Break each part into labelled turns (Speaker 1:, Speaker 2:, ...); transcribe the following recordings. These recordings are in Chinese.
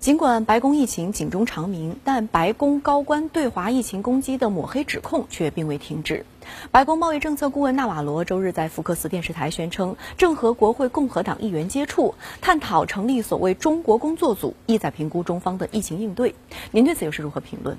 Speaker 1: 尽管白宫疫情警钟长鸣，但白宫高官对华疫情攻击的抹黑指控却并未停止。白宫贸易政策顾问纳瓦罗周日在福克斯电视台宣称，正和国会共和党议员接触，探讨成立所谓“中国工作组”，意在评估中方的疫情应对。您对此又是如何评论？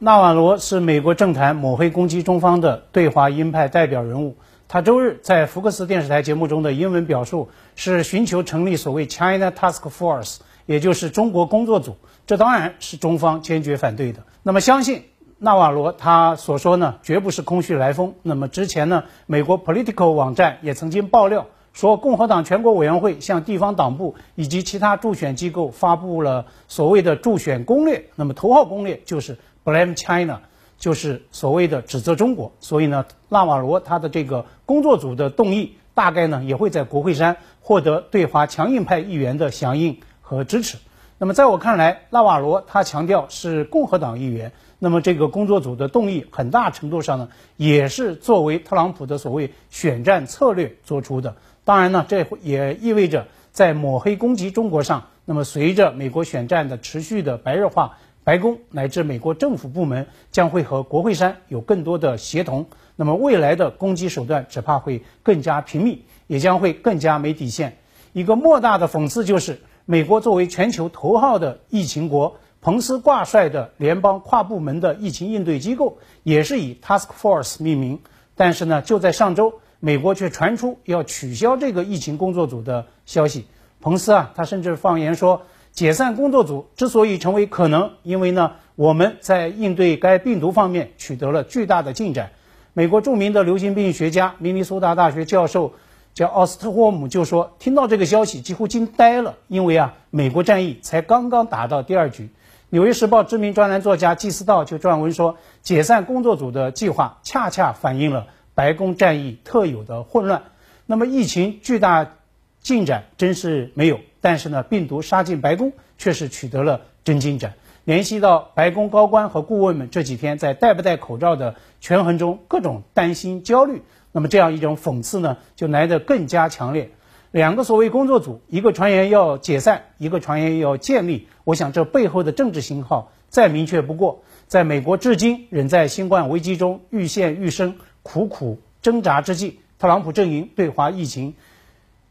Speaker 2: 纳瓦罗是美国政坛抹黑攻击中方的对华鹰派代表人物。他周日在福克斯电视台节目中的英文表述是寻求成立所谓 China Task Force，也就是中国工作组。这当然是中方坚决反对的。那么，相信纳瓦罗他所说呢，绝不是空穴来风。那么之前呢，美国 Political 网站也曾经爆料说，共和党全国委员会向地方党部以及其他助选机构发布了所谓的助选攻略。那么头号攻略就是 Blame China。就是所谓的指责中国，所以呢，纳瓦罗他的这个工作组的动议，大概呢也会在国会山获得对华强硬派议员的响应和支持。那么在我看来，纳瓦罗他强调是共和党议员，那么这个工作组的动议很大程度上呢，也是作为特朗普的所谓选战策略做出的。当然呢，这也意味着在抹黑攻击中国上，那么随着美国选战的持续的白热化。白宫乃至美国政府部门将会和国会山有更多的协同，那么未来的攻击手段只怕会更加频密，也将会更加没底线。一个莫大的讽刺就是，美国作为全球头号的疫情国，彭斯挂帅的联邦跨部门的疫情应对机构也是以 Task Force 命名，但是呢，就在上周，美国却传出要取消这个疫情工作组的消息。彭斯啊，他甚至放言说。解散工作组之所以成为可能，因为呢，我们在应对该病毒方面取得了巨大的进展。美国著名的流行病学家、明尼苏达大学教授叫奥斯特霍姆就说，听到这个消息几乎惊呆了，因为啊，美国战役才刚刚打到第二局。纽约时报知名专栏作家季斯道就撰文说，解散工作组的计划恰恰反映了白宫战役特有的混乱。那么疫情巨大 进展真是没有。但是呢，病毒杀进白宫却是取得了真进展。联系到白宫高官和顾问们这几天在戴不戴口罩的权衡中各种担心焦虑，那么这样一种讽刺呢，就来得更加强烈。两个所谓工作组，一个传言要解散，一个传言要建立。我想这背后的政治信号再明确不过。在美国至今仍在新冠危机中愈陷愈深、苦苦挣扎之际，特朗普阵营对华疫情。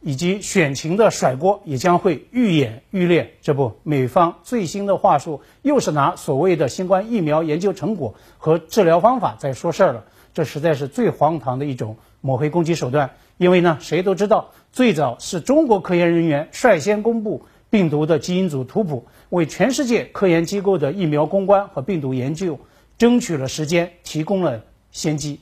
Speaker 2: 以及选情的甩锅也将会愈演愈烈。这不，美方最新的话术又是拿所谓的新冠疫苗研究成果和治疗方法在说事儿了。这实在是最荒唐的一种抹黑攻击手段。因为呢，谁都知道，最早是中国科研人员率先公布病毒的基因组图谱，为全世界科研机构的疫苗攻关和病毒研究争取了时间，提供了先机。